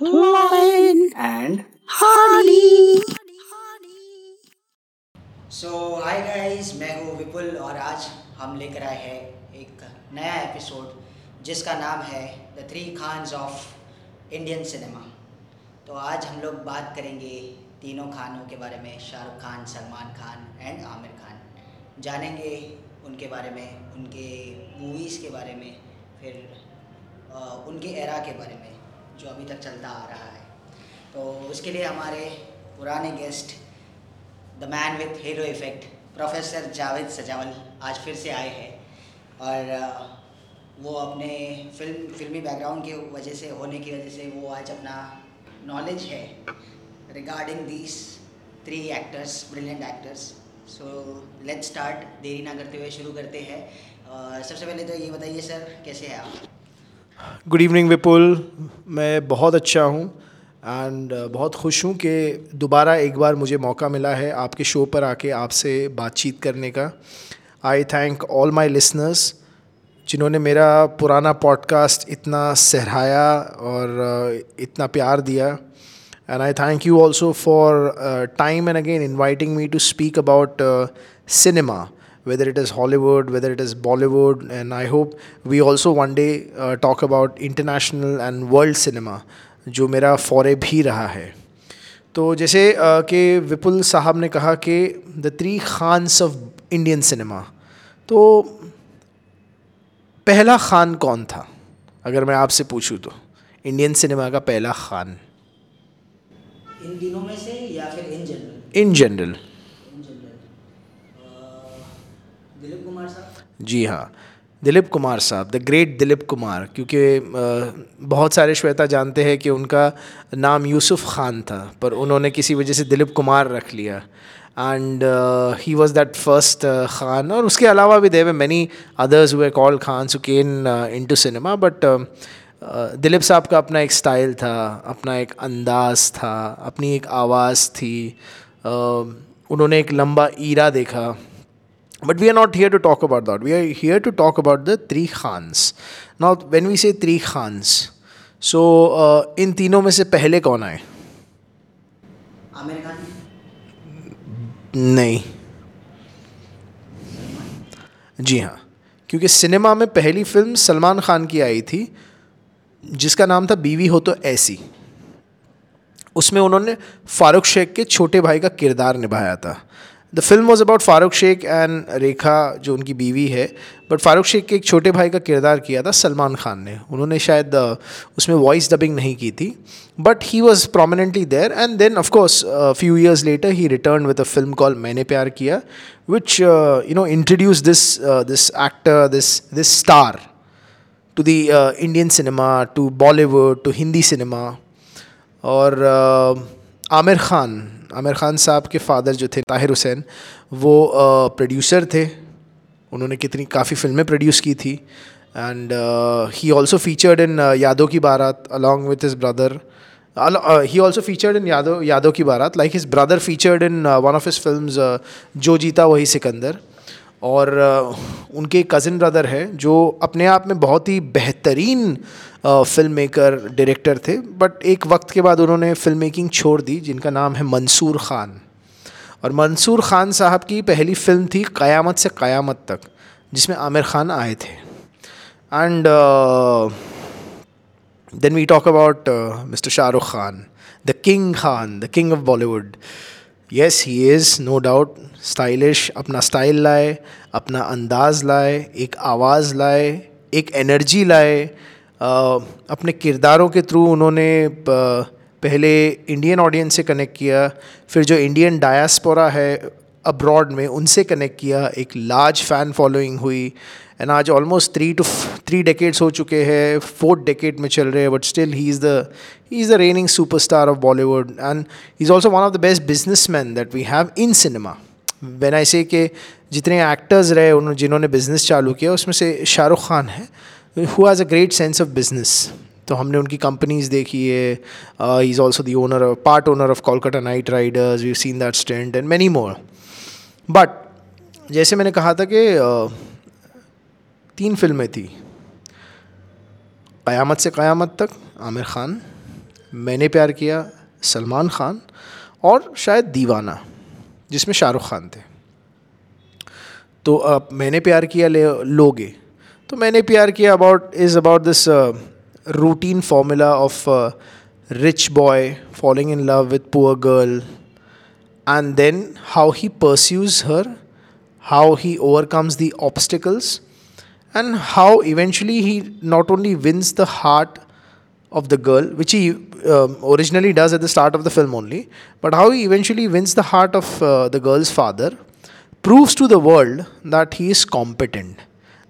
Lion and Harley. So hi guys मैं हूँ विपुल और आज हम लेकर आए हैं एक नया एपिसोड जिसका नाम है the three Khans of Indian cinema तो आज हम लोग बात करेंगे तीनों खानों के बारे में, शाहरुख खान, सलमान खान एंड आमिर खान। जानेंगे उनके बारे में, उनके मूवीज़ के बारे में, फिर उनके एरा के बारे में। जो अभी तक चलता आ रहा है। तो उसके लिए हमारे पुराने guest the man with hero effect professor Javed Sajawal आज फिर से आए हैं। और वो अपने फ़िल्म फिल्मी बैकग्राउंड की वजह से, होने की वजह से वो आज अपना नॉलेज है regarding these three actors brilliant actors so let's start देरी ना करते हुए शुरू करते हैं। सबसे पहले तो ये बताइए सर कैसे हैं आप? गुड इवनिंग विपुल मैं बहुत अच्छा हूँ एंड बहुत खुश हूँ कि दोबारा एक बार मुझे मौका मिला है आपके शो पर आके आपसे बातचीत करने का। I thank all my listeners जिन्होंने मेरा पुराना पॉडकास्ट इतना सहराया और uh, इतना प्यार दिया। And I thank you also for time and again inviting me to speak about cinema whether it is Hollywood, whether it is Bollywood, and I hope we also one day uh, talk about international and world cinema, जो मेरा फॉरे भी रहा है तो जैसे uh, कि विपुल साहब ने कहा कि the three Khans of Indian cinema तो पहला खान कौन था अगर मैं आपसे पूछूँ तो इंडियन सिनेमा का पहला खान इन दिनों में से या फिर इन जनरल इन जनरल जी हाँ। दिलीप कुमार साहब द ग्रेट दिलीप कुमार क्योंकि बहुत सारे श्वेता जानते हैं कि उनका नाम यूसुफ खान था पर उन्होंने किसी वजह से दिलीप कुमार रख लिया। And he was that first Khan और उसके अलावा भी देवे मैनी अदर्स हुए call Khan so can in to cinema but Dilip साहब का अपना एक स्टाइल था अपना एक अंदाज था अपनी एक आवाज़ थी अ, उन्होंने एक लंबा ईरा देखा। But we are not here to talk about that. We are here to talk about the three Khans. Now, when we say three Khans, so uh, इन तीनों में से पहले कौन आए खान नहीं जी हाँ क्योंकि सिनेमा में पहली फ़िल्म सलमान खान की आई थी जिसका नाम था बीवी हो तो ऐसी उसमें उन्होंने फारूक शेख के छोटे भाई का किरदार निभाया था the film was about Farooq Shaikh and Rekha जो उनकी बीवी है बट फारूक शेख के एक छोटे भाई का किरदार किया था सलमान खान ने। उन्होंने शायद उसमें वॉइस डबिंग नहीं की थी but he was prominently there and then of course few years later he return with a film call Maine Pyar Kiya which you know introduce this this actor this this star to the Indian cinema to Bollywood to Hindi cinema और uh, Aamir Khan Aamir Khan साहब के father जो थे, ताहिर हुसैन, वो producer थे। उन्होंने कितनी, काफ़ी फ़िल्में प्रोड्यूस की थी। And he also featured in Yaadon Ki Baaraat along with his brother he also featured in Yadav Yadav Ki Baaraat. Like his brother featured in one of his film Jo Jeeta Wohi Sikandar. और उनके cousin brother है, जो अपने आप में बहुत ही बेहतरीन फ़िल्म मेकर डायरेक्टर थे बट एक वक्त के बाद उन्होंने फ़िल्म मेकिंग छोड़ दी, जिनका नाम है मंसूर ख़ान। और मंसूर ख़ान साहब की पहली फ़िल्म थी क़यामत से क़यामत तक, जिसमें आमिर ख़ान आए थे। And then we talk about mister Shahrukh Khan the king Khan the king of Bollywood yes he is no doubt stylish अपना स्टाइल लाए, अपना अंदाज़ लाए, एक आवाज़ लाए, एक एनर्जी लाए। अपने किरदारों के थ्रू उन्होंने पहले इंडियन ऑडियंस से कनेक्ट किया, फिर जो इंडियन डायस्पोरा है अब्रॉड में उनसे कनेक्ट किया। एक लार्ज फ़ैन फॉलोइंग हुई। एंड आज almost three two three decades हो चुके हैं फोर्थ डेकेड में चल रहे हैं but still he is the he is the reigning superstar of Bollywood and he is also one of the best business man that we have in cinema when I say कि जितने actors रहे उन्होंने जिन्होंने business चालू किया उसमें से शाहरुख खान है who has a great sense of business तो हमने उनकी कंपनीज़ देखी है he is also the owner part owner of Kolkata knight riders we seen that stent and many more but जैसे मैंने कहा था कि uh, तीन फ़िल्में थी। क़यामत से क़यामत तक आमिर ख़ान, मैंने प्यार किया सलमान खान और शायद दीवाना, जिसमें शाहरुख खान थे। तो अब मैंने प्यार किया ले, लोगे तो Maine Pyar Kiya about is about this routine formula of rich boy falling in love with poor girl and then how he pursues her, how he overcomes the obstacles and how eventually he not only wins the heart of the girl which he um, originally does at the start of the film only but how he eventually wins the heart of uh, the girl's father proves to the world that he is competent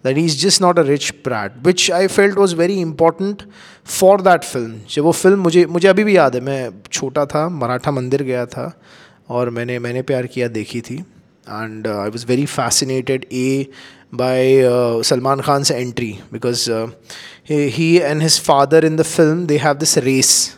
that he's just not a rich brat which I felt was very important for that film जब वो film मुझे मुझे अभी भी याद है मैं छोटा था मराठा मंदिर गया था और मैंने मैंने प्यार किया देखी थी and uh, I was very fascinated a by uh, Salman Khan's entry because uh, he, he and his father in the film they have this race.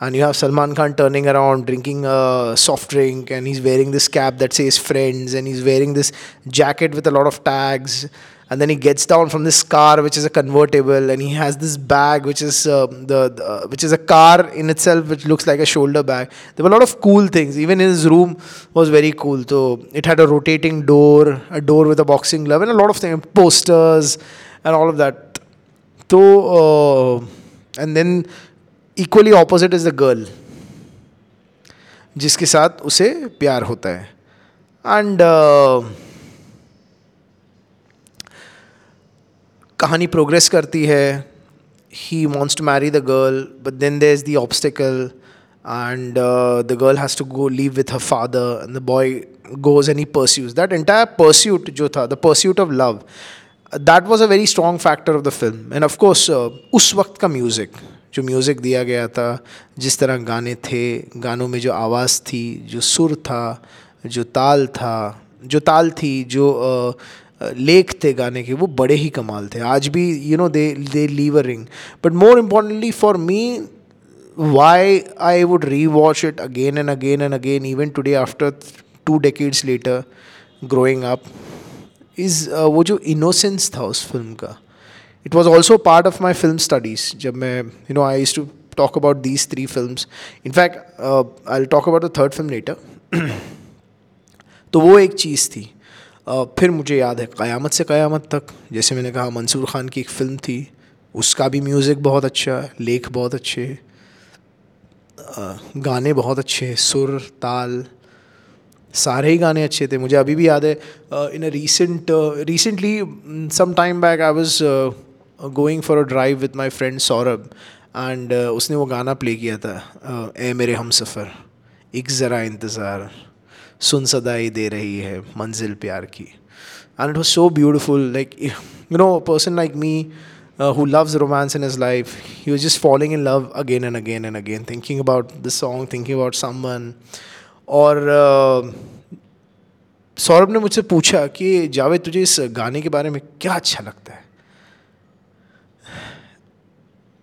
And you have Salman Khan turning around drinking a soft drink and he's wearing this cap that says friends and he's wearing this jacket with a lot of tags and then he gets down from this car which is a convertible and he has this bag which is uh, the, the uh, which is a car in itself which looks like a shoulder bag there were a lot of cool things even his room was very cool so it had a rotating door a door with a boxing glove and a lot of things posters and all of that so uh, and then equally opposite is the girl जिसके साथ उसे प्यार होता है and कहानी progress करती है। He wants to marry the girl but then there is the obstacle and the girl has to go live with her father and the boy goes any he pursues that entire pursuit जो था the pursuit of love that was a very strong factor of the film and of course उस वक्त का music जो music दिया गया था जिस तरह गाने थे गानों में जो आवाज़ थी जो सुर था जो ताल था जो ताल थी जो uh, लेख थे गाने के, वो बड़े ही कमाल थे। आज भी you know they they leave a ring but more importantly for me why I would rewatch it again and again and again even today after two decades later growing up is वो जो innocence था उस फ़िल्म का। It was also part of my film studies जब मैं you know I use to talk about these three film in fact I talk about the third film later तो वो एक चीज़ थी। फिर मुझे याद है, क़यामत से क़यामत तक, जैसे मैंने कहा, मंसूर ख़ान की एक फ़िल्म थी, उसका भी म्यूज़िक बहुत अच्छा लेख बहुत अच्छे गाने बहुत अच्छे हैं, सुर, ताल, सारे ही गाने अच्छे थे, मुझे अभी भी याद है in a recent recently some time back I was going for a drive with my friend Saurabh and उसने वो गाना प्ले किया था ए मेरे हम सफ़र एक ज़रा इंतज़ार सुन सदाई दे रही है, मंजिल प्यार की। And it was so beautiful like you know person like me who loves romance in is life he was just following in love again and again and again thinking about the song thinking about someone और uh, Saurabh ने मुझसे पूछा कि, जावेद, तुझे इस गाने के बारे में क्या अच्छा लगता है?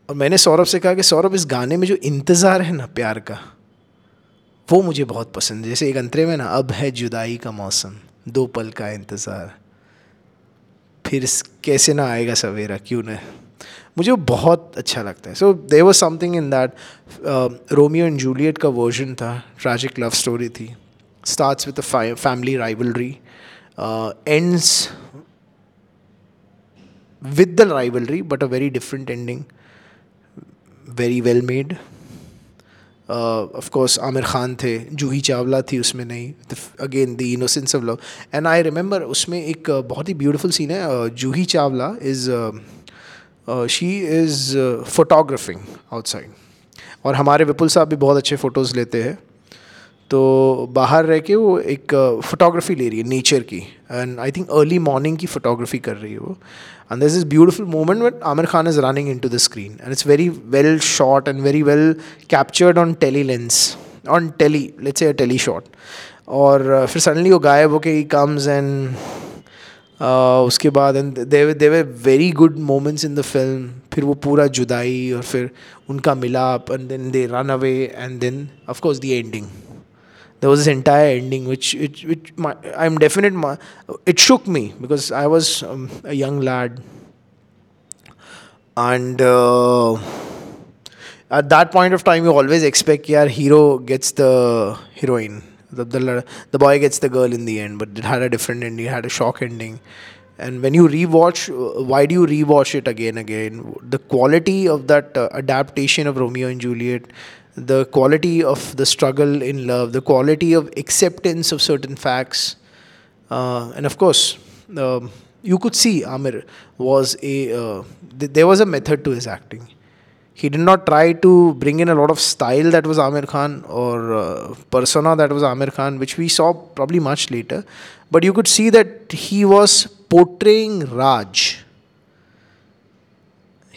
और मैंने सौरभ से कहा कि, सौरभ, इस गाने में जो इंतज़ार है ना, प्यार का वो मुझे बहुत पसंद है। जैसे एक अंतरे में ना, अब है जुदाई का मौसम, दो पल का इंतज़ार। फिर कैसे ना आएगा सवेरा, क्यों न? मुझे बहुत अच्छा लगता है। So there was something in that Romeo and Juliet का वर्जन था ट्रैजिक लव स्टोरी थी। Starts with family rivalry ends with the rivalry but a very different ending very well made of course Aamir Khan थे जूही चावला थी उसमें नहीं। Again the innocence of love and I remember उसमें एक uh, बहुत ही beautiful scene है Juhi Chawla is she is photographing outside और हमारे विपुल साहब भी बहुत अच्छे फ़ोटोज़ लेते हैं। तो बाहर रह के वो एक फ़ोटोग्राफी ले रही है नेचर की। And I think early morning की फ़ोटोग्राफी कर रही है वो। And there's this beautiful moment when Amir Khan is running into the screen and it's very well shot and very well captured on tele lens on tele let's say a tele shot और uh, फिर suddenly वो गायब होके ही comes and उसके बाद and they they were very good moments in the film फिर वो पूरा जुदाई और फिर उनका मिलाप and then they run away and then of course the ending there was this entire ending which which, which my, i'm definite my, it shook me because i was um, a young lad. And uh, at that point of time you always expect yeah hero gets the heroine. The, the the boy gets the girl in the end but it had a different ending it had a shock ending. And when you rewatch uh, why do you rewatch it again again? The quality of that uh, adaptation of romeo and juliet the quality of the struggle in love the quality of acceptance of certain facts uh, and of course um, you could see amir was a uh, th- there was a method to his acting he did not try to bring in a lot of style that was Amir Khan or uh, persona that was Amir Khan, which we saw probably much later. But you could see that he was portraying Raj.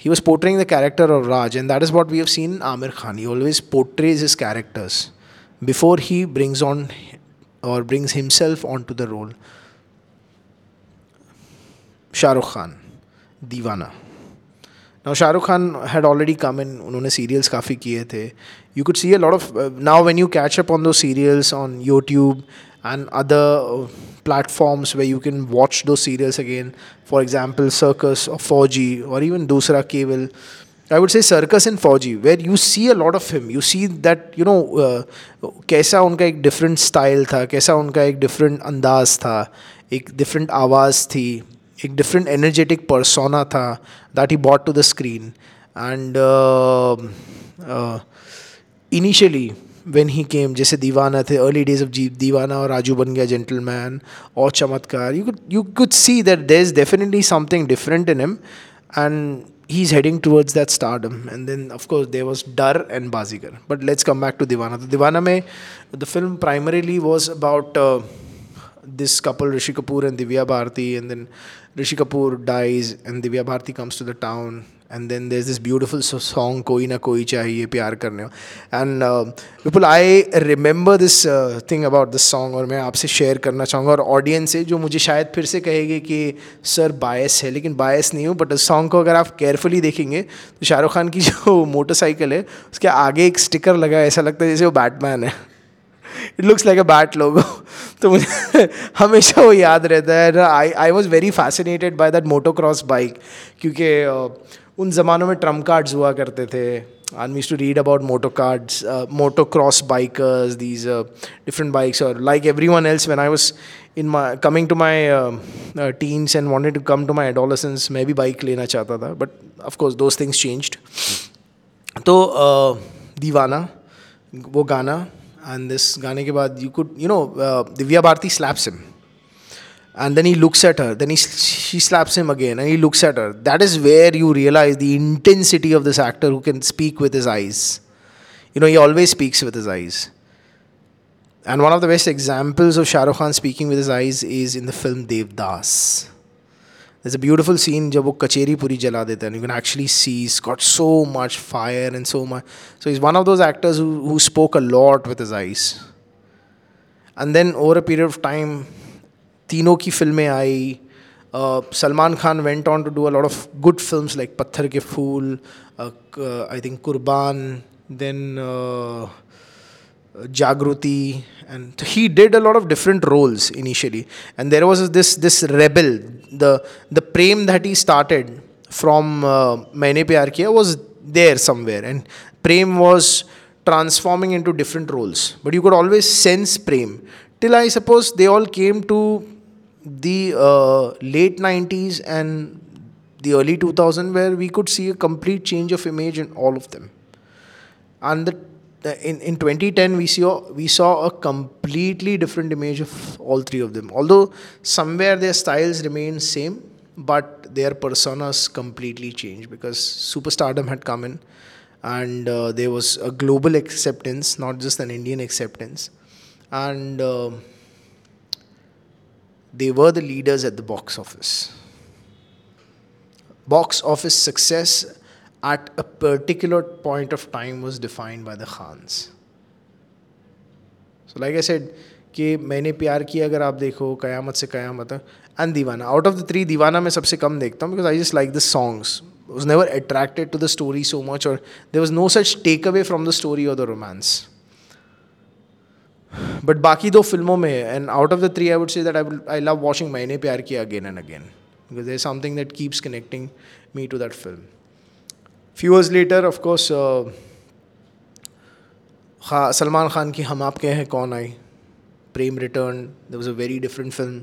He was portraying the character of Raj, and that is what we have seen in Amir Khan. He always portrays his characters before he brings on or brings himself onto the role. Shah Rukh Khan, Divana. Now Shahrukh Khan had already come in. उन्होंने serials काफ़ी किए थे. You could see a lot of uh, now when you catch up on those serials on YouTube and other uh, platforms where you can watch those serials again. For example, Circus or Fauji or even Dusra Cable. I would say Circus and Fauji, where you see a lot of him. You see that you know uh, कैसा उनका एक different style था, कैसा उनका एक different अंदाज था, एक different आवाज़ थी. एक डिफरेंट एनर्जेटिक परसोना था that he brought to the screen and initially when he came जैसे दीवाना थे अर्ली डेज़ ऑफ़ जी दीवाना और राजू बन गया जेंटलमैन और Chamatkaar. You you could see that there is definitely something different in him and he is heading towards that stardom and then of course there was Darr and Baazigar but let's come back to Deewana तो दीवाना में the film primarily was about this couple Rishi Kapoor and Divya Bharti and then Rishi Kapoor dies and Divya Bharti comes to the town and then there beautiful song "Koi Na Koi Chahiye Pyar Karne," and uh, people, I remember this uh, thing about this song, और मैं आपसे share करना चाहूँगा और audience से जो मुझे शायद फिर से कहेगी कि सर बायस है लेकिन बायस नहीं हूँ बट उस सॉन्ग को अगर आप केयरफुली देखेंगे तो शाहरुख खान की जो मोटरसाइकिल है उसके आगे एक स्टिकर लगा है ऐसा लगता है जैसे वो बैटमैन है। It looks like a bat logo तो मुझे हमेशा वो याद रहता है। I I was very fascinated by that motocross bike क्योंकि उन ज़मानों में ट्रंप कार्ड्स हुआ करते थे I miss to read about moto cards motocross bikers these different bikes और like everyone else when I was in my coming to my teens and wanted to come to my adolescence मैं भी bike लेना चाहता था but of course those things change तो दीवाना वो गाना and this गाने के बाद you could you know Divya Bharti slaps him and then he looks at her. Then he she slaps him again and he looks at her. That is where you realize the intensity of this actor who can speak with his eyes. You know he always speaks with his eyes. And one of the best examples of Shah Rukh Khan speaking with his eyes is in the film Devdas there's a beautiful scene jab wo kacheri puri jala deta and you can actually see he's got so much fire and so much so he's one of those actors who, who spoke a lot with his eyes. And then over a period of time तीनों की फ़िल्में आई। Salman Khan went on to do a lot of good film like Patthar Ke Phool I think Kurbaan then Jaagruti and he did a lot of different roles initially and there was this this rebel the the Prem that he started from Maine Pyar Kiya was there somewhere and Prem was transforming in to different roles but you could always sense Prem till I suppose they all came to the uh, late 90s and the early 2000s where we could see a complete change of image in all of them. And the in, in 2010 we saw we saw a completely different image of all three of them. Although somewhere their styles remain same but their personas completely changed because superstardom had come in and uh, there was a global acceptance not just an indian acceptance. And uh, they were the leaders at the box office box office success at a particular point of time was defined by the Khans. So like I said, कि मैंने प्यार किया अगर आप देखो Qayamat se Qayamat and Deewana out of the three Deewana मैं सबसे कम देखता हूँ because I just like the songs was never attracted to the story so much or there was no such takeaway from the story or the romance but बाकी दो फ़िल्मों में and out of the three I would say that I I love watching Maine Pyar Kiya again and again because there something that keeps connecting me to that film few years later of course Salman Khan की हम आपके हैं कौन आई Prem return the was a very different film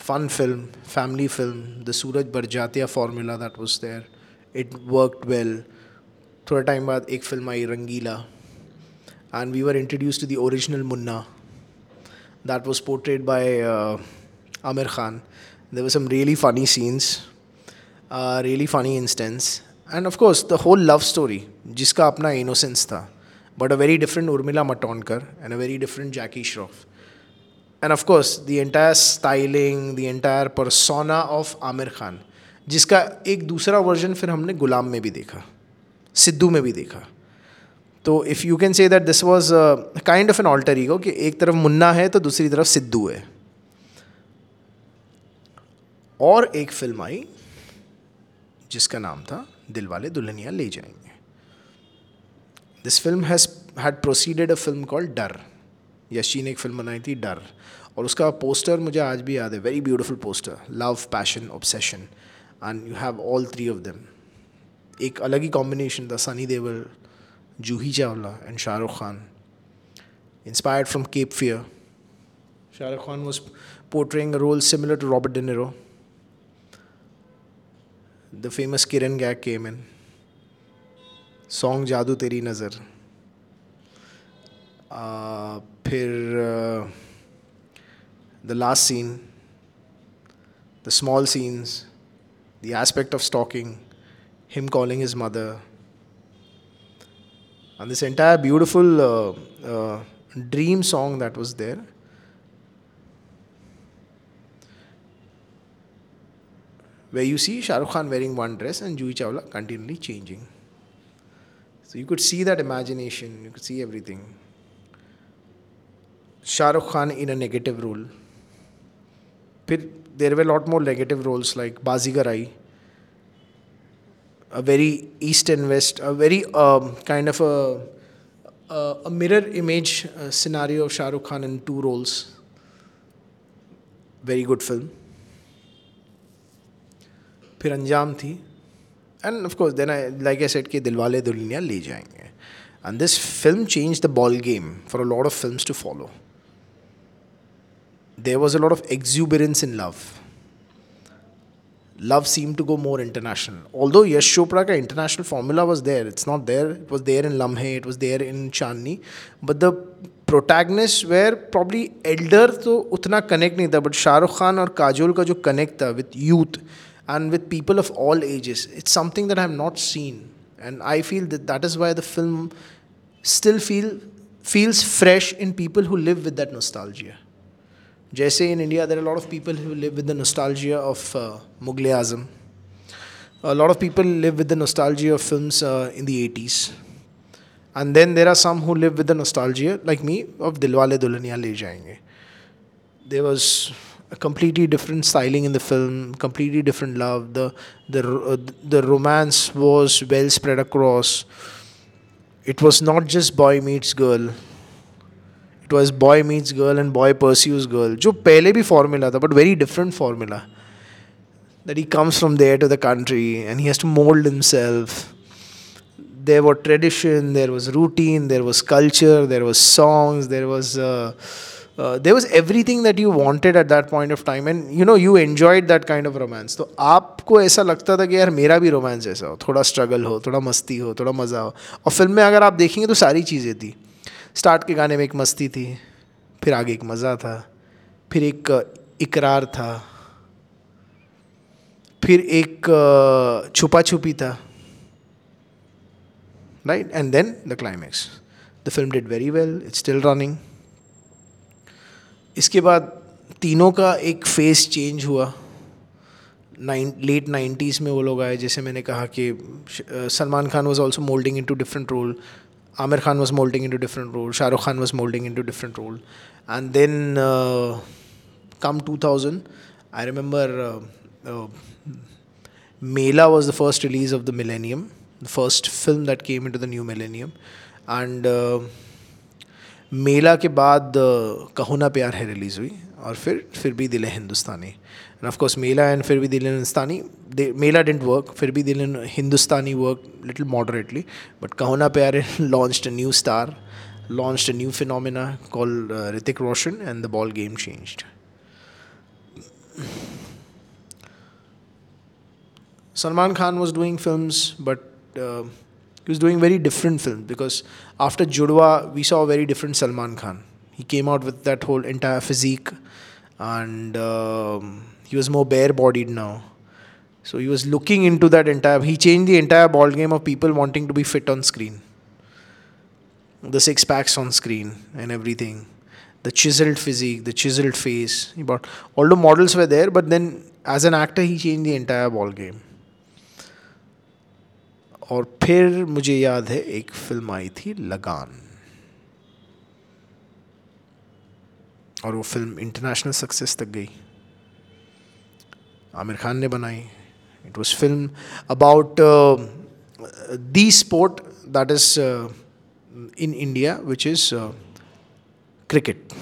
fun film family film the Sooraj Barjatya formula that was there it worked well थोड़ा time बाद एक film I Rangeela and we were introduce to the original Munna that was portrayed by Aamir Khan there were some really funny scenes really funny instance and of course the whole love story जिसका अपना innocence था but a very different Urmila Matondkar and a very different Jackie Shroff. And of course, the entire styling, the entire persona of Amir Khan, जिसका एक दूसरा version फिर हमने गुलाम में भी देखा सिद्धू में भी देखा। तो if you can say that this was kind of an alter ego कि एक तरफ़ मुन्ना है तो दूसरी तरफ़ सिद्धू है। और एक फ़िल्म आई, जिसका नाम था दिल वाले दुल्हनिया ले जाएँगे। This film has had proceeded a film called Darr. Yeshi ने एक फ़िल्म बनाई थी डर। और उसका पोस्टर मुझे आज भी याद है। Very beautiful poster love passion obsession and you have all three of them एक अलग ही कॉम्बिनेशन था। Sunny Deol Juhi Chawla and Shahrukh Khan inspired from Cape Fear Shahrukh Khan was portraying a role similar to Robert De Niro. The famous Kiran gag came in. Song Jaadu Teri Nazar फिर the last scene the small scenes the aspect of stalking him calling his mother and this entire beautiful uh, uh, dream song that was there where you see Shah Rukh Khan wearing one dress and Juhi Chawla continually changing. So you could see that imagination, you could see everything. Shah Rukh Khan in a negative role. There were a lot more negative roles like Bazigarai, a very east and west, a very um, kind of a, a, a mirror image uh, scenario of Shah Rukh Khan in two roles. Very good film. फिर अंजाम थी and of course then I like I said कि Dilwale Dulhania Le Jayenge and this film change the ball game for a lot of films to follow there was a lot of exuberance in love love seemed to go more international. Although Yash Chopra ka international formula was there, it's not there. It was there in Lamhe, it was there in Chandni, but the protagonists were probably elder, तो उतना connect नहीं था. But Shahrukh Khan और काजोल का जो connect था with youth, and with people of all ages. It's something that I have not seen, and I feel that that is why the film still feel feels fresh in people who live with that nostalgia. Jaise in India, there are a lot of people who live with the nostalgia of uh, A lot of people live with the nostalgia of films uh, in the 80s. And then there are some who live with the nostalgia, like me, of Dilwale Dulhaniya Le Jayenge. There was a completely different styling in the film, completely different love. The the uh, the romance was well spread across. It was not just boy meets girl. It was boy meets girl and boy pursues girl. जो पहले भी formula था, but very different formula. That he comes from there to the country and he has to mold himself. There was tradition, there was routine, there was culture, there was songs, there was. Uh, there was everything that you wanted at that point of time and you know you enjoyed that kind of romance तो आपको ऐसा लगता था कि यार मेरा भी romance ऐसा हो थोड़ा स्ट्रगल हो थोड़ा मस्ती हो थोड़ा मज़ा हो और फ़िल्म में अगर आप देखेंगे तो सारी चीज़ें थी स्टार्ट के गाने में एक मस्ती थी, फिर आगे एक मज़ा था, फिर एक इकरार था, फिर एक छुपा छुपी था right and then the climax the film did very well it's still running इसके बाद तीनों का एक फेस चेंज हुआ। नाइन लेट नाइन्टीज़ में वो लोग आए, जैसे मैंने कहा कि Salman Khan was also molding into different role Aamir Khan was molding into different role Shahrukh Khan was molding into different role and then come two thousand I remember Mela was the first release of the millennium the first film that came into the new millennium and Mela के बाद uh, कहो ना प्यार है release हुई और फिर फिर भी दिल हिंदुस्तानी And of course, Mela and Firbi Dilin Hindustani, they, Mela didn't work, Firbi Dilin Hindustani worked little moderately. But Kahuna Pyare launched a new star, launched a new phenomena called uh, Ritik Roshan, and the ball game changed. Salman Khan was doing films, but uh, he was doing very different films because after Judwa, we saw a very different Salman Khan. He came out with that whole entire physique and. Um, he was more bare bodied now. So he was looking into that entire. He changed the entire ball game of people wanting to be fit on screen. The six packs on screen and everything, the chiseled physique, the chiseled face. He brought all the models were there, but then as an actor, he changed the entire ball game. और फिर मुझे याद है एक film आई थी लगान और वो film international success तक गई आमिर खान ने बनाई। It was film about the sport that is in India which is cricket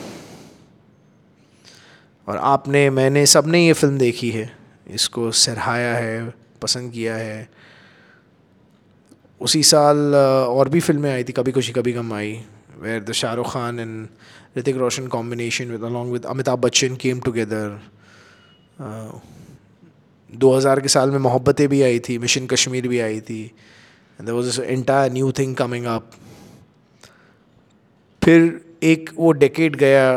और आपने, मैंने सबने ये फ़िल्म देखी है। इसको सराहाया है, पसंद किया है। उसी साल और भी फ़िल्में आई थी। कभी खुशी, कभी गम आई। Where the Shahrukh Khan and Hrithik Roshan combination with along with Amitabh Bachchan came together 2000 के साल में मोहब्बतें भी आई थी, मिशन कश्मीर भी आई थी there was entire new thing coming up फिर एक वो डेकेड गया,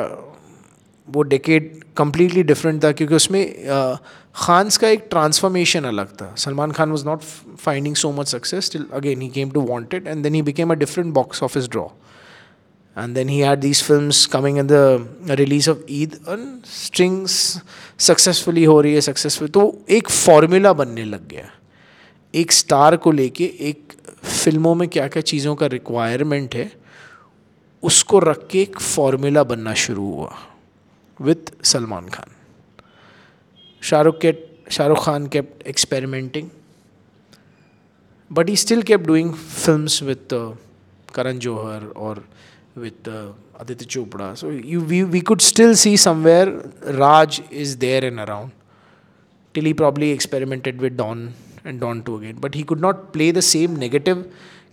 वो डेकेड कम्प्लीटली डिफरेंट था, क्योंकि उसमें खान्स का एक ट्रांसफॉर्मेशन अलग था। Salman Khan was not finding so much success till again he came to Wanted and then he became a different box office draw and then he had these films coming in the release of Eid and strings successfully हो रही है successful तो एक formula बनने लग गया एक star को लेके एक फ़िल्मों में क्या क्या चीज़ों का रिक्वायरमेंट है उसको रख के एक फॉर्मूला बनना शुरू हुआ विथ सलमान खान शाहरुख के Shahrukh Khan experimenting but he still kept doing films with uh, Karan Johar or with uh, Aditya Chopra. So you, we, we could still see somewhere Raj is there and around. Till he probably experimented with Don and Don 2 again. But he could not play the same negative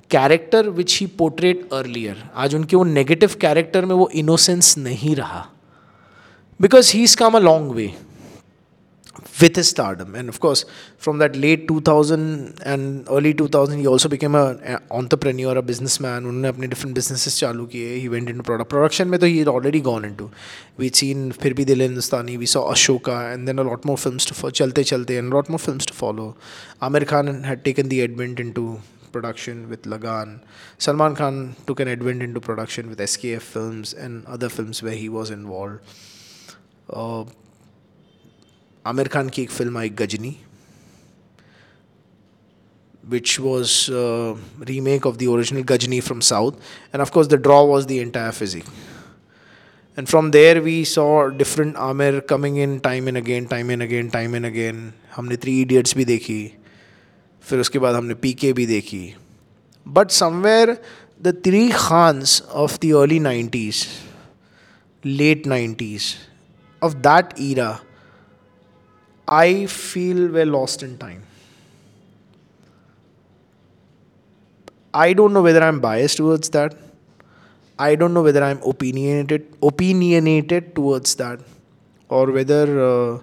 character which he portrayed earlier. आज उनके वो negative character में वो innocence नहीं रहा. Because he's come a long way with his stardom and of course from that late 2000 and early 2000 he also became a, a entrepreneur a businessman उन्होंने अपने different businesses चालू किए he went into product production में तो he had already gone into we'd seen फिर भी दिल हिंदुस्तानी we saw Ashoka and then a lot more films to follow चलते चलते and a lot more films to follow Amir Khan had taken the advent into production with Lagan Salman Khan took an advent into production with SKF films and other films where he was involved uh, Aamir Khan की एक film I, Ghajini which was remake of the original Ghajini from south and of course the draw was the entire physique and from there we saw different Aamir coming in time and again time and again time and again हमने three idiots भी देखी फिर उसके बाद हमने P K भी देखी but somewhere the three Khans of the early nineties late nineties of that era I feel we're lost in time. I don't know whether I'm biased towards that. I don't know whether I'm opinionated opinionated towards that, or whether uh,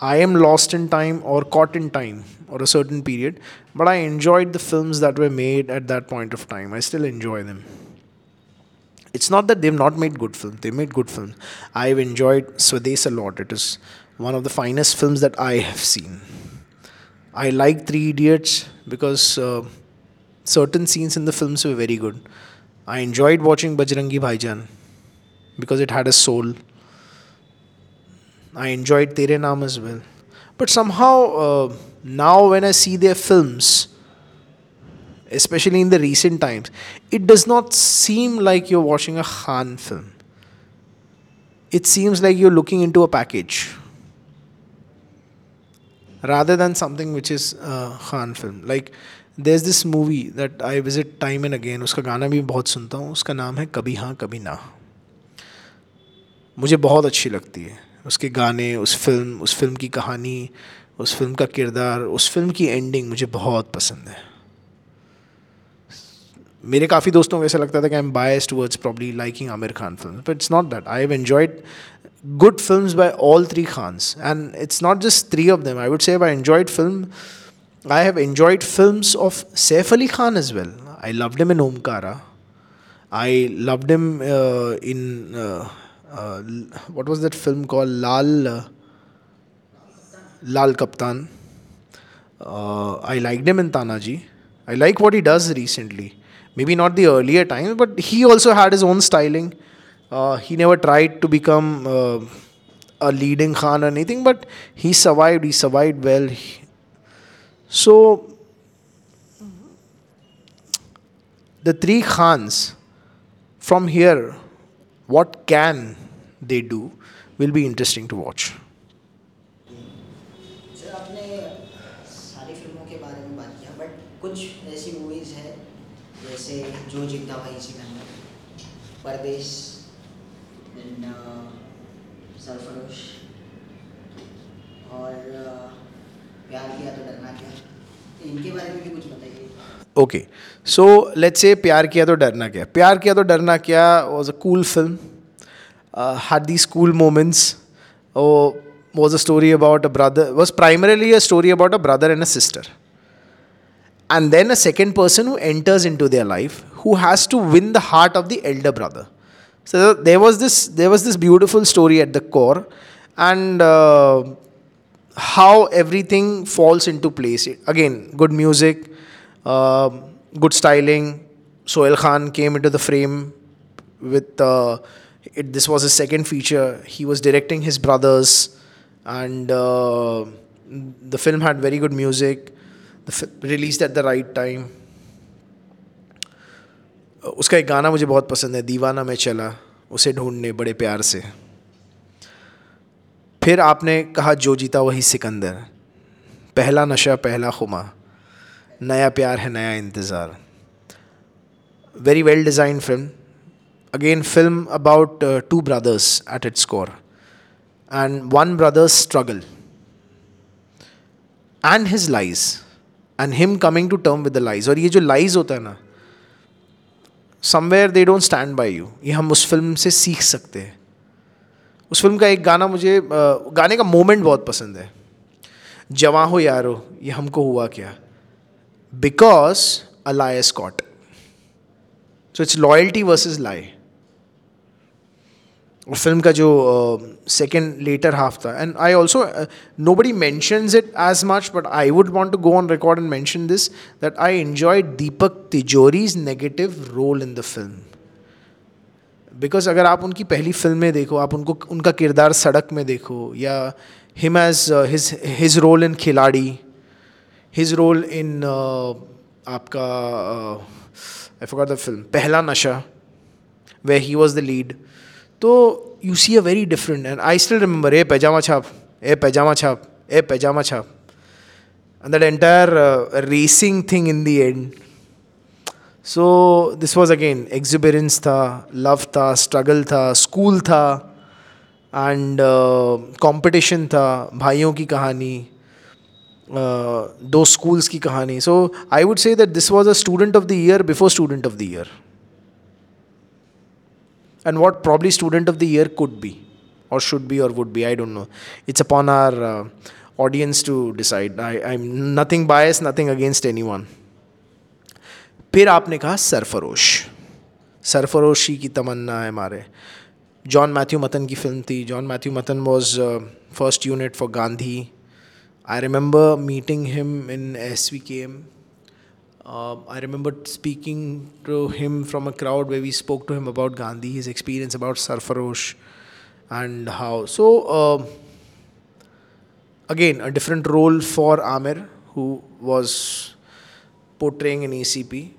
I am lost in time or caught in time or a certain period. But I enjoyed the films that were made at that point of time. I still enjoy them. It's not that they've not made good films. They made good films. I've enjoyed Swades a lot. It is one of the finest films that I have seen. I like Three Idiots because uh, certain scenes in the films were very good. I enjoyed watching Bajrangi Bhaijaan because it had a soul. I enjoyed Tere Naam as well. But somehow, uh, now when I see their films, especially in the recent times, it does not seem like you're watching a Khan film. It seems like you're looking into a package rather than something which is a Khan film. Like, there's this movie that I visit time and again. उसका गाना भी बहुत सुनता हूँ। उसका नाम है कभी हाँ कभी ना। मुझे बहुत अच्छी लगती है। उसके गाने, उस फ़िल्म उस फ़िल्म की कहानी, उस फ़िल्म का किरदार, उस फ़िल्म की एंडिंग मुझे बहुत पसंद है। मेरे काफ़ी दोस्तों को ऐसा लगता था कि I am bias towards probably liking Aamir Khan film but it's not that I have enjoyed good films by all three Khans. And it's not just three of them. I would say if I enjoyed film. I have enjoyed films of Saif Ali Khan as well. I loved him in Omkara. I loved him uh, in uh, uh, what was that film called Lal uh, Lal Kaptan. Uh, I liked him in Tanaji. I like what he does recently. Maybe not the earlier times, but he also had his own styling. Uh, he never tried to become uh, a leading Khan or anything, but he survived. He survived well. So, the three Khans from here, what can they do will be interesting to watch. Sir आपने सारी फिल्मों के बारे में बात किया but कुछ ऐसी मूवीज़ है जैसे जो जिंदा भाई सिकंदर परदेश देन सरफरोश और uh, प्यार किया तो डरना क्या इनके बारे में भी कुछ बताइए Okay, so let's say प्यार किया तो डरना क्या प्यार किया तो डरना क्या was a cool film uh, had these cool moments oh, was a story about a brother was primarily a story about a brother and a sister and then a second person who enters into their life who has to win the heart of the elder brother so there was this there was this beautiful story at the core and uh, how everything falls into place again good music um, good styling. Sohail Khan came into the frame with uh, it, this was his second feature. He was directing his brothers, and uh, the film had very good music. The fi- released at the right time. उसका एक गाना मुझे बहुत पसंद है, दीवाना मैं चला, उसे ढूँढने बड़े प्यार से। फिर आपने कहा जो जीता वही सिकंदर। पहला नशा, पहला खुमा। नया प्यार है, नया इंतज़ार। Very well design film again film about two brothers at its core and one brothers struggle and his lies and him coming to term with the lies और ये जो लाइज होता है ना somewhere they don't stand by you ये हम उस film से सीख सकते हैं। उस फ़िल्म का एक गाना मुझे गाने का मोमेंट बहुत पसंद है। जवा हो यारो, ये हमको हुआ क्या? Because a lie's caught so it's loyalty versus lie film का जो सेकेंड लेटर हाफ़ था. And I also nobody mentions it as much but I would want to go on record and mention this that I enjoy Deepak Tijori's negative role in the film because अगर आप उनकी पहली film में देखो, आप उनको, उनका किरदार सड़क में देखो, या him as his his role in Khiladi his role इन आपका आई the film Pehla Nasha where he was the lead तो you see a very different and I still remember ए पैजामा छाप ए पैजामा छाप ए पैजामा छाप and that entire racing thing in the end so this was again exuberance था love था struggle था स्कूल था एंड कॉम्पिटिशन था भाइयों की कहानी दो स्कूल्स की कहानी so I would say that this was a student of the year before student of the year and what probably student of the year could be or should be or would be i don't know it's upon our uh, audience to decide I, i'm nothing biased nothing against anyone फिर आपने कहा सरफरोश सरफरोशी की तमन्ना है हमारे John Matthew Matthan की film थी John Matthew Matthan was first unit for Gandhi I remember meeting him in S V K M uh, I remember speaking to him from a crowd where we spoke to him about Gandhi, his experience about Sarfarosh, and how. So, uh, again, a different role for Amir, who was portraying an ACP.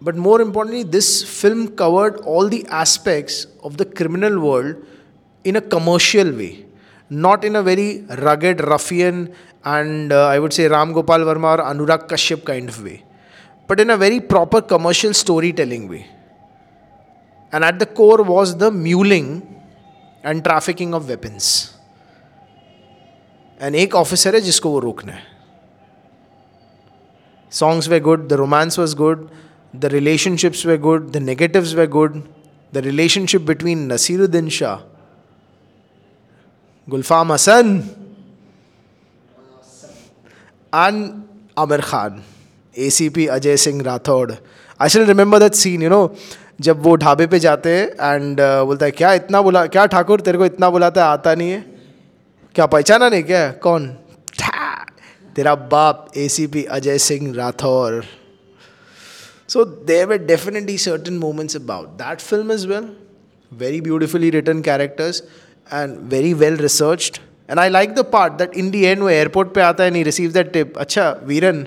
But more importantly, this film covered all the aspects of the criminal world in a commercial way, not in a very rugged, ruffian, and uh, I would say Ram Gopal Verma or Anurag Kashyap kind of way but in a very proper commercial storytelling way. And at the core was the muling and trafficking of weapons and एक officer है जिसको वो रोकना है songs were good the romance was good the relationships were good the negatives were good the relationship between Naseeruddin Shah Gulfam Hassan and Aamir Khan A C P Ajay Singh Rathod I should remember that scene you know जब वो ढाबे पे जाते हैं and uh, बोलता है क्या इतना बुला क्या ठाकुर तेरे को इतना बुलाता है आता नहीं है? क्या पहचाना नहीं क्या? कौन? तेरा बाप A C P Ajay Singh Rathore so there were definitely certain moments about that film is well very beautifully written characters and very well researched. And i like the part that in the end वो airport पे आता है he receives that tip. अच्छा वीरन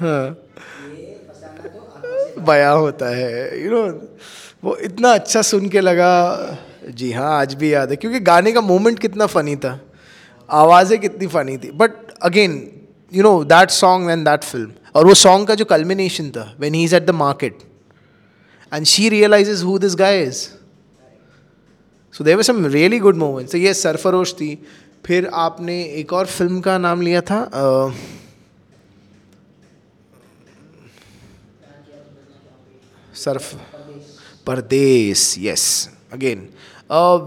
हाँ। बया होता है यू नो वो इतना अच्छा सुन के लगा, जी हाँ आज भी याद है, क्योंकि गाने का मोमेंट कितना फ़नी था, आवाज़ें कितनी फ़नी थी but again you know that song and that film और वो सॉन्ग का जो कल्मिनेशन था when he is at the market and she realizes who this guy is so there were some really good moments ये सरफरोश थी फिर आपने एक और फ़िल्म का नाम लिया था Surf? Pardes yes again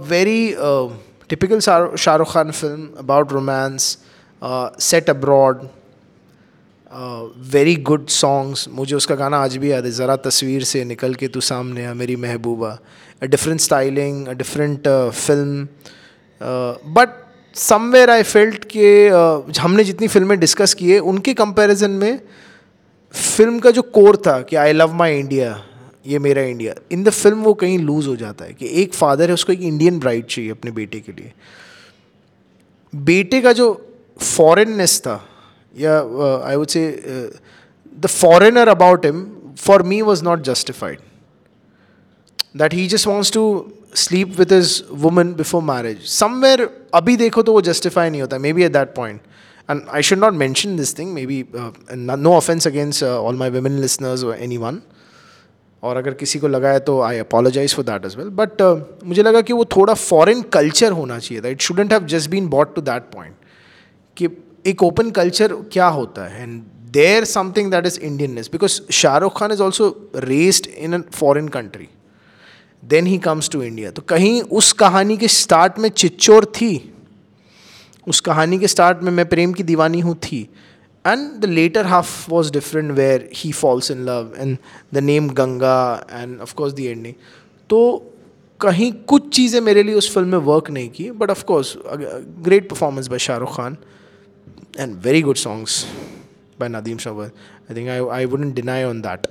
very typical Shahrukh Khan film about romance set abroad very good songs मुझे उसका गाना आज भी याद है। ज़रा तस्वीर से निकल के तू सामने आ मेरी महबूबा। A different styling different film but somewhere I felt कि uh, हमने जितनी फ़िल्में डिस्कस की है उनके कंपैरिजन में फ़िल्म का जो कोर था कि आई लव माई इंडिया ये मेरा इंडिया इन द फ़िल्म वो कहीं लूज़ हो जाता है कि एक फादर है, उसको एक इंडियन ब्राइड चाहिए अपने बेटे के लिए. बेटे का जो फॉरेननेस था, या I would say the foreigner about him for me was not justified that he just wants to sleep with his woman before marriage somewhere अभी देखो तो वो जस्टिफाई नहीं होता maybe at that point and I should not mention this thing maybe no offense against all my women listeners anyone और अगर किसी को लगा है तो I apologize for that as well but मुझे लगा कि वो थोड़ा फॉरेन कल्चर होना चाहिए था. It shouldn't have just been bought to that point कि एक ओपन कल्चर क्या होता है? And there something that is Indianness because Shahrukh Khan is also raised in a foreign country then he comes to India तो कहीं उस कहानी के स्टार्ट में चिच्चोर थी. उस कहानी के स्टार्ट में मैं प्रेम की दीवानी हूँ थी. And the latter half was different where he falls in love and the name Ganga of course the ending. तो कहीं कुछ चीज़ें मेरे लिए उस फ़िल्म में वर्क नहीं की but of course great performance by Shahrukh Khan and very good songs by Nadeem Shravan I think I I wouldn't deny on that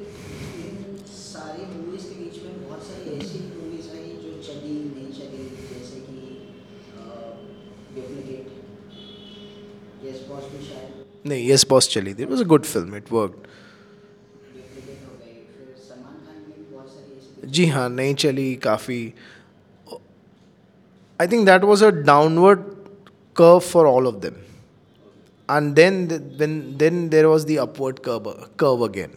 इन सारी मूवीज़ के बीच में बहुत सारी ऐसी मूवीज़ आई जो चली नहीं चली जैसे कि डुप्लीकेट यस बॉस भी शायद नहीं यस बॉस चली थी। Was a good film it work जी हाँ नहीं चली काफ़ी। I think that was a downward curve for all of them and then then there was the upward curve again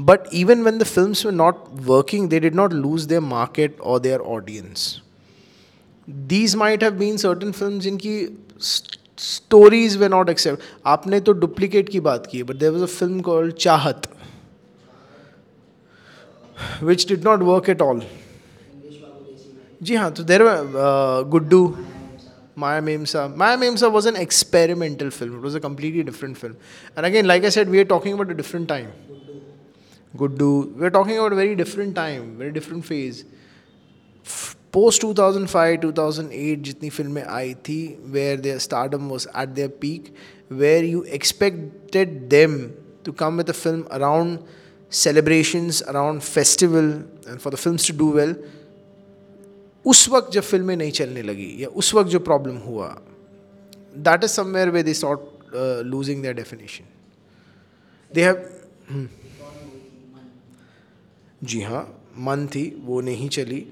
but even when the film not working they did not lose their market और their audience these might have been certain film जिनकी stories were not accepted आपने तो duplicate की बात की but there was a film called Chaahat at all English Babu Desi Mem जी हाँ तो there Guddu Maya Memsa. Maya Memsa was an experimental film. It was a completely different film. And again, like I said, we are talking about a different time. Guddu. We are talking about a very different time, very different phase. Post 2005 2008 जितनी फ़िल्में आई थी where their stardom was at their peak where you expected them to come with the film around celebrations around festival and for the films to do well उस वक्त जब फ़िल्में नहीं चलने लगी, या उस वक्त जो प्रॉब्लम हुआ that is somewhere way they start losing their definition they have जी हाँ मन थी, वो नहीं चली।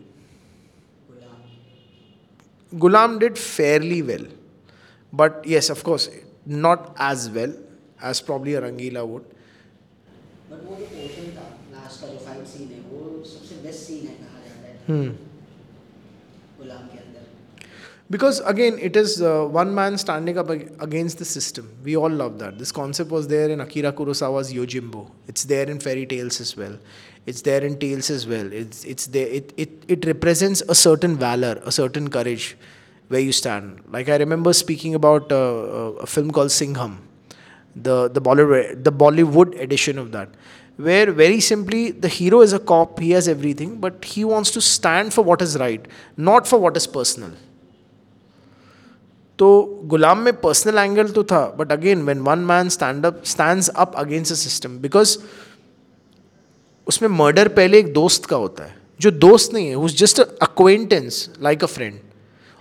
Ghulam did fairly well but yes of course not as well as probably a Rangeela would but वो जो पोर्शन था लास्ट का जो फाइट सीन है वो सबसे बेस्ट सीन है कहा जाता है? गुलाम के अंदर Because again, it is uh, one man standing up against the system. We all love that. This concept was there in Akira Kurosawa's Yojimbo. It's there in fairy tales as well. It's there in tales as well. It's it's there. It it it represents a certain valor, a certain courage, where you stand. Like I remember speaking about uh, uh, a film called Singham, the the Bollywood the Bollywood edition of that, where very simply the hero is a cop. He has everything, but he wants to stand for what is right, not for what is personal. तो गुलाम में personal angle तो था but again when one man stand up up against a system because उसमें murder पहले एक दोस्त का होता है, जो दोस्त नहीं है उस just acquaintance like a friend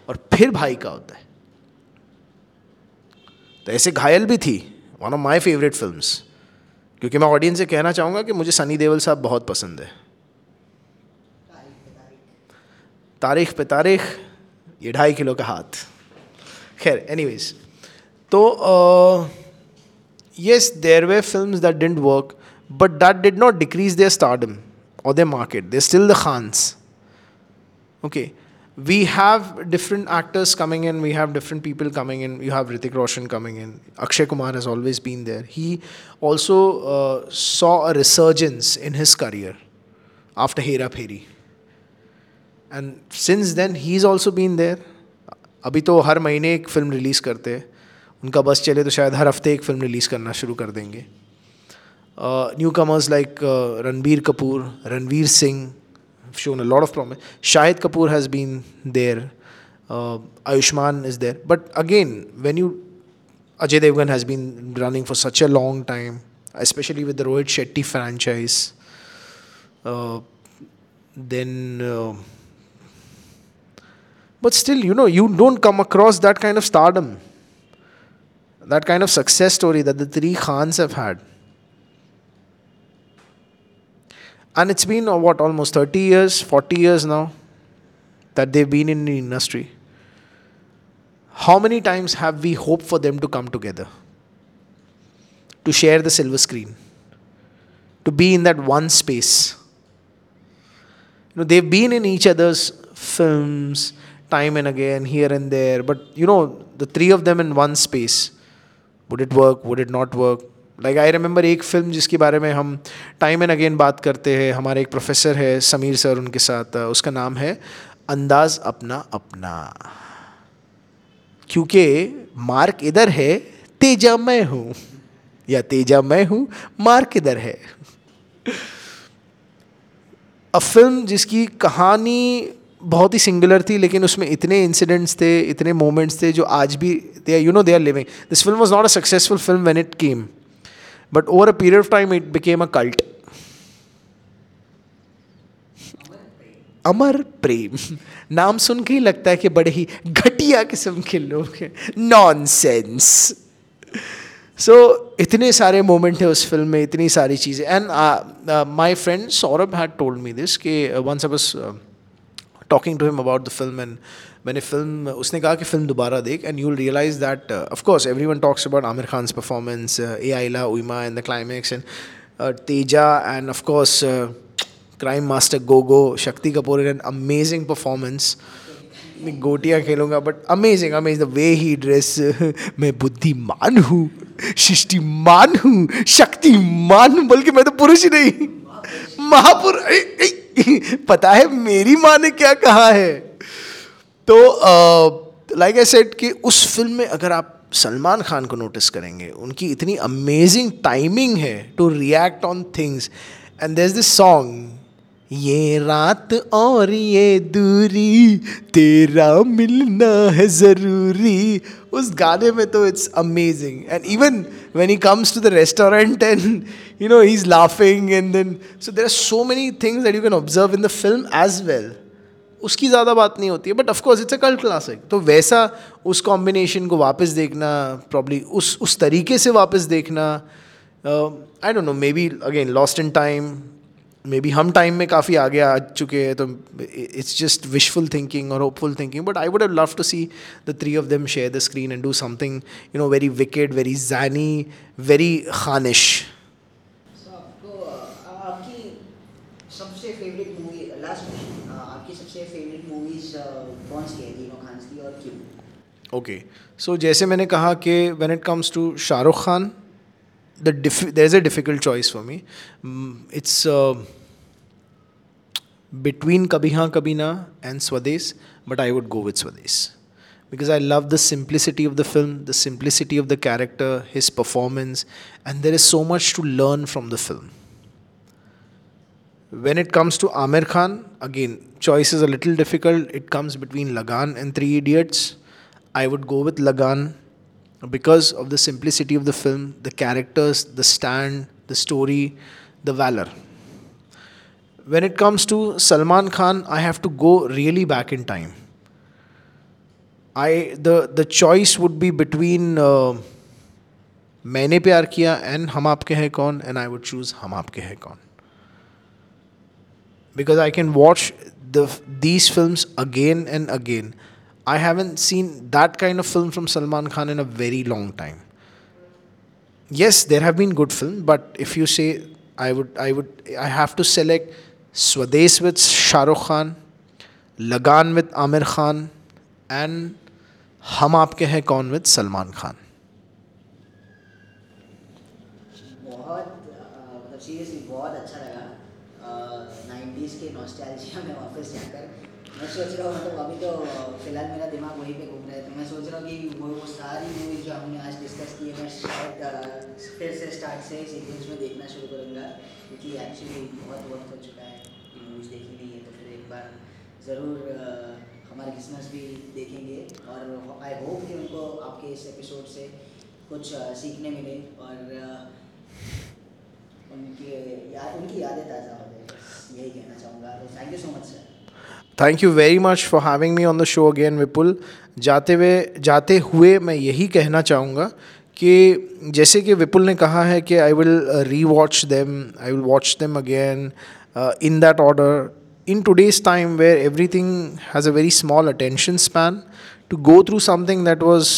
और फिर भाई का होता है। तो ऐसे घायल भी थी one of my favourite film क्योंकि मैं ऑडियंस से कहना चाहूँगा कि मुझे सनी देवल साहब बहुत पसंद है। तारीख पे तारीख, ये ढाई किलो का हाथ। खैर एनीवेज तो yes there were films that didn't work but that did not decrease their stardom or their market they're still the khans okay we have different actors coming in we have different people coming in you have Ritik Roshan coming in Akshay Kumar has always been there he also uh, saw a resurgence in his career after Hera Pheri and since then he's also been there अभी तो हर महीने एक film release करते हैं। उनका बस चले तो शायद हर हफ़्ते एक फ़िल्म रिलीज़ करना शुरू कर देंगे। Newcomers like Ranbir Kapoor, Ranveer Singh show न lord of promise Shahid Kapoor has been there Ayushmann is there but again when you Ajay Devgn has been running for such a long time especially with Rohit Shetty franchise then but still, you know, you don't come across that kind of stardom, that kind of success story that the three Khans have had. And it's been, uh, what, almost 30 years, 40 years now that they've been in the industry. How many times have we hoped for them to come together? To share the silver screen? To be in that one space? You know, they've been in each other's films time and again, here and there, but you know, the three of them in one space. Would it work? Would it not work? Like I remember एक फ़िल्म जिसके बारे में हम time and again बात करते हैं हमारे एक प्रोफेसर है समीर सर उनके साथ उसका नाम है अंदाज अपना अपना क्योंकि मार्क इधर है तेजा मैं हूँ या तेजा मैं हूँ मार्क इधर है अ फ़िल्म जिसकी कहानी बहुत ही सिंगुलर थी, लेकिन उसमें इतने इंसिडेंट्स थे, इतने मोमेंट्स थे जो आज भी they are you know they are living this film was not a successful film when it came but over a period of time it became a cult Amar Prem. नाम सुन के ही लगता है कि बड़े ही घटिया किस्म के लोग हैं। नॉन सेंस सो इतने सारे मोमेंट है उस फ़िल्म में, इतनी सारी चीज़ें। And my friend Saurabh had told me this कि once was talking to him about the film and मैंने फ़िल्म उसने कहा कि फ़िल्म दोबारा देख and you realize that of course everyone talks about Aamir Khan performance ए आइला Uma and the climax and Teja and of course crime master Gogo Shakti Kapoor an amazing performance मैं गोटियाँ खेलूँगा but amazing amazing the way he dress मैं बुद्धिमान हूँ सृष्टिमान हूँ शक्तिमान हूँ बल्कि मैं तो पुरुष ही नहीं महापुरुष पता है मेरी माँ ने क्या कहा है? तो लाइक आई सेड कि उस फ़िल्म में अगर आप सलमान खान को नोटिस करेंगे, उनकी इतनी अमेजिंग टाइमिंग है to react on things and there is this song ये रात और ये दूरी, तेरा मिलना है ज़रूरी. उस गाने में तो it's amazing and even when he comes to the restaurant and you know he's laughing and then so there are so many things that you can observe in the film as well उसकी ज़्यादा बात नहीं होती है but of course it's a cult classic तो वैसा उस combination को वापस देखना प्रॉब्ली उस उस तरीके से वापस देखना I don't know maybe again lost in time maybe हम टाइम में काफ़ी आगे आ चुके हैं तो इट्स जस्ट विशफुल थिंकिंग और hopeful thinking but I would have love to see the three of them share the screen and do something you know very wicked very zany very खानिश So, आपको आ, आपकी सबसे favourite movie last question आपकी सबसे favourite movies कौन सी है तीनों खान की और क्यों ओके सो जैसे मैंने कहा कि when it comes to Shahrukh Khan the there is a difficult choice for me it's between Kabhi Haan Kabhi Na and Swades, but I would go with Swades. Because I love the simplicity of the film, the simplicity of the character, his performance, and there is so much to learn from the film. When it comes to Amir Khan, again, choice is a little difficult. It comes between Lagan and Three Idiots. I would go with Lagan because of the simplicity of the film, the characters, the stand, the story, the valor when it comes to Salman Khan, I have to go really back in time. I the the choice would be between uh, Maine Pyar किया and हम आपके हैं कौन and I would choose हम आपके हैं कौन because I can watch the these films again and again. I haven't seen that kind of film from Salman Khan in a very long time. Yes, there have been good films, but if you say I would I would I have to select With Shah Rukh Khan, Lagan with Amir Khan, and हम आपके हैं कौन with Salman Khan. बहुत मतलब अच्छा लगा। मतलब तो फ़िलहाल मेरा दिमाग वहीं घूम रहा तो फिर से स्टार्ट से सीक्वेंस में देखना शुरू करूँगा क्योंकि एक्चुअली बहुत वक्त हो चुका है। मूवीज़ देखी नहीं है तो फिर एक बार ज़रूर हमारे लिसनर्स भी देखेंगे और आई होप कि उनको आपके इस एपिसोड से कुछ सीखने मिले और उनकी याद उनकी यादें ताज़ा हो जाए। यही कहना चाहूँगा। तो thank you so much sir thank you very much for having me on the show again Vipul जाते हुए जाते हुए मैं यही कहना चाहूँगा कि जैसे कि विपुल ने कहा है कि I will rewatch them I will watch them again in that order in today's time where everything has a very small attention span to go through something that was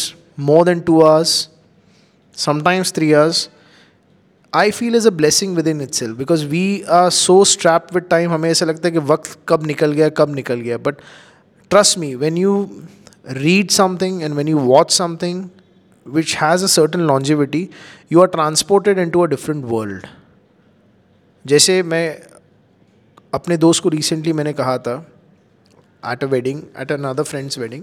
more than 2 hours sometimes 3 hours I feel is a blessing within itself because we are so strapped with time हमें ऐसा लगता है कि वक्त कब निकल गया कब निकल गया but trust me when you read something and when you watch something which has a certain longevity you are transported into a different world जैसे मैं अपने दोस्त को रिसेंटली मैंने कहा था at a wedding at another friend's wedding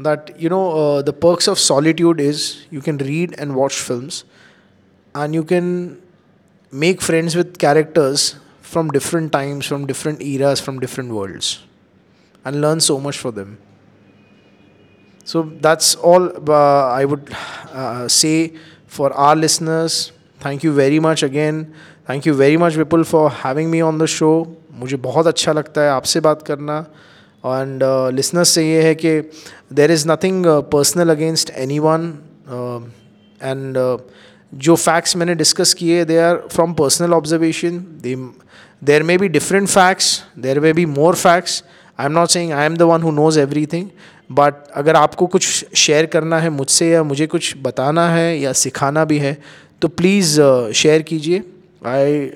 that you know the perks of solitude is you can read and watch film and you can make friends with characters from different times from different eras from different worlds and learn so much for them so that's all I would say for our listeners thank you very much again Thank you very much Vipul, for having me on the show मुझे बहुत अच्छा लगता है आपसे बात करना। And listeners से ये है कि there is nothing personal against anyone and जो फैक्ट्स मैंने डिस्कस किए they are from personal observation there may be different facts there may be more facts I am not saying I am the one who knows everything but अगर आपको कुछ share करना है मुझसे या मुझे कुछ बताना है या सिखाना भी है तो प्लीज़ शेयर कीजिए। I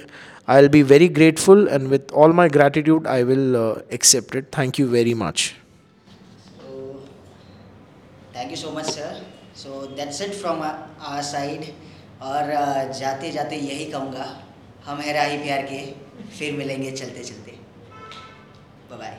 I will be very grateful and with all my gratitude I will accept it thank you very much So, thank you so much, sir. So that's it from our side. और uh, जाते जाते यही कहूँगा हम है राही प्यार के फिर मिलेंगे चलते चलते बाय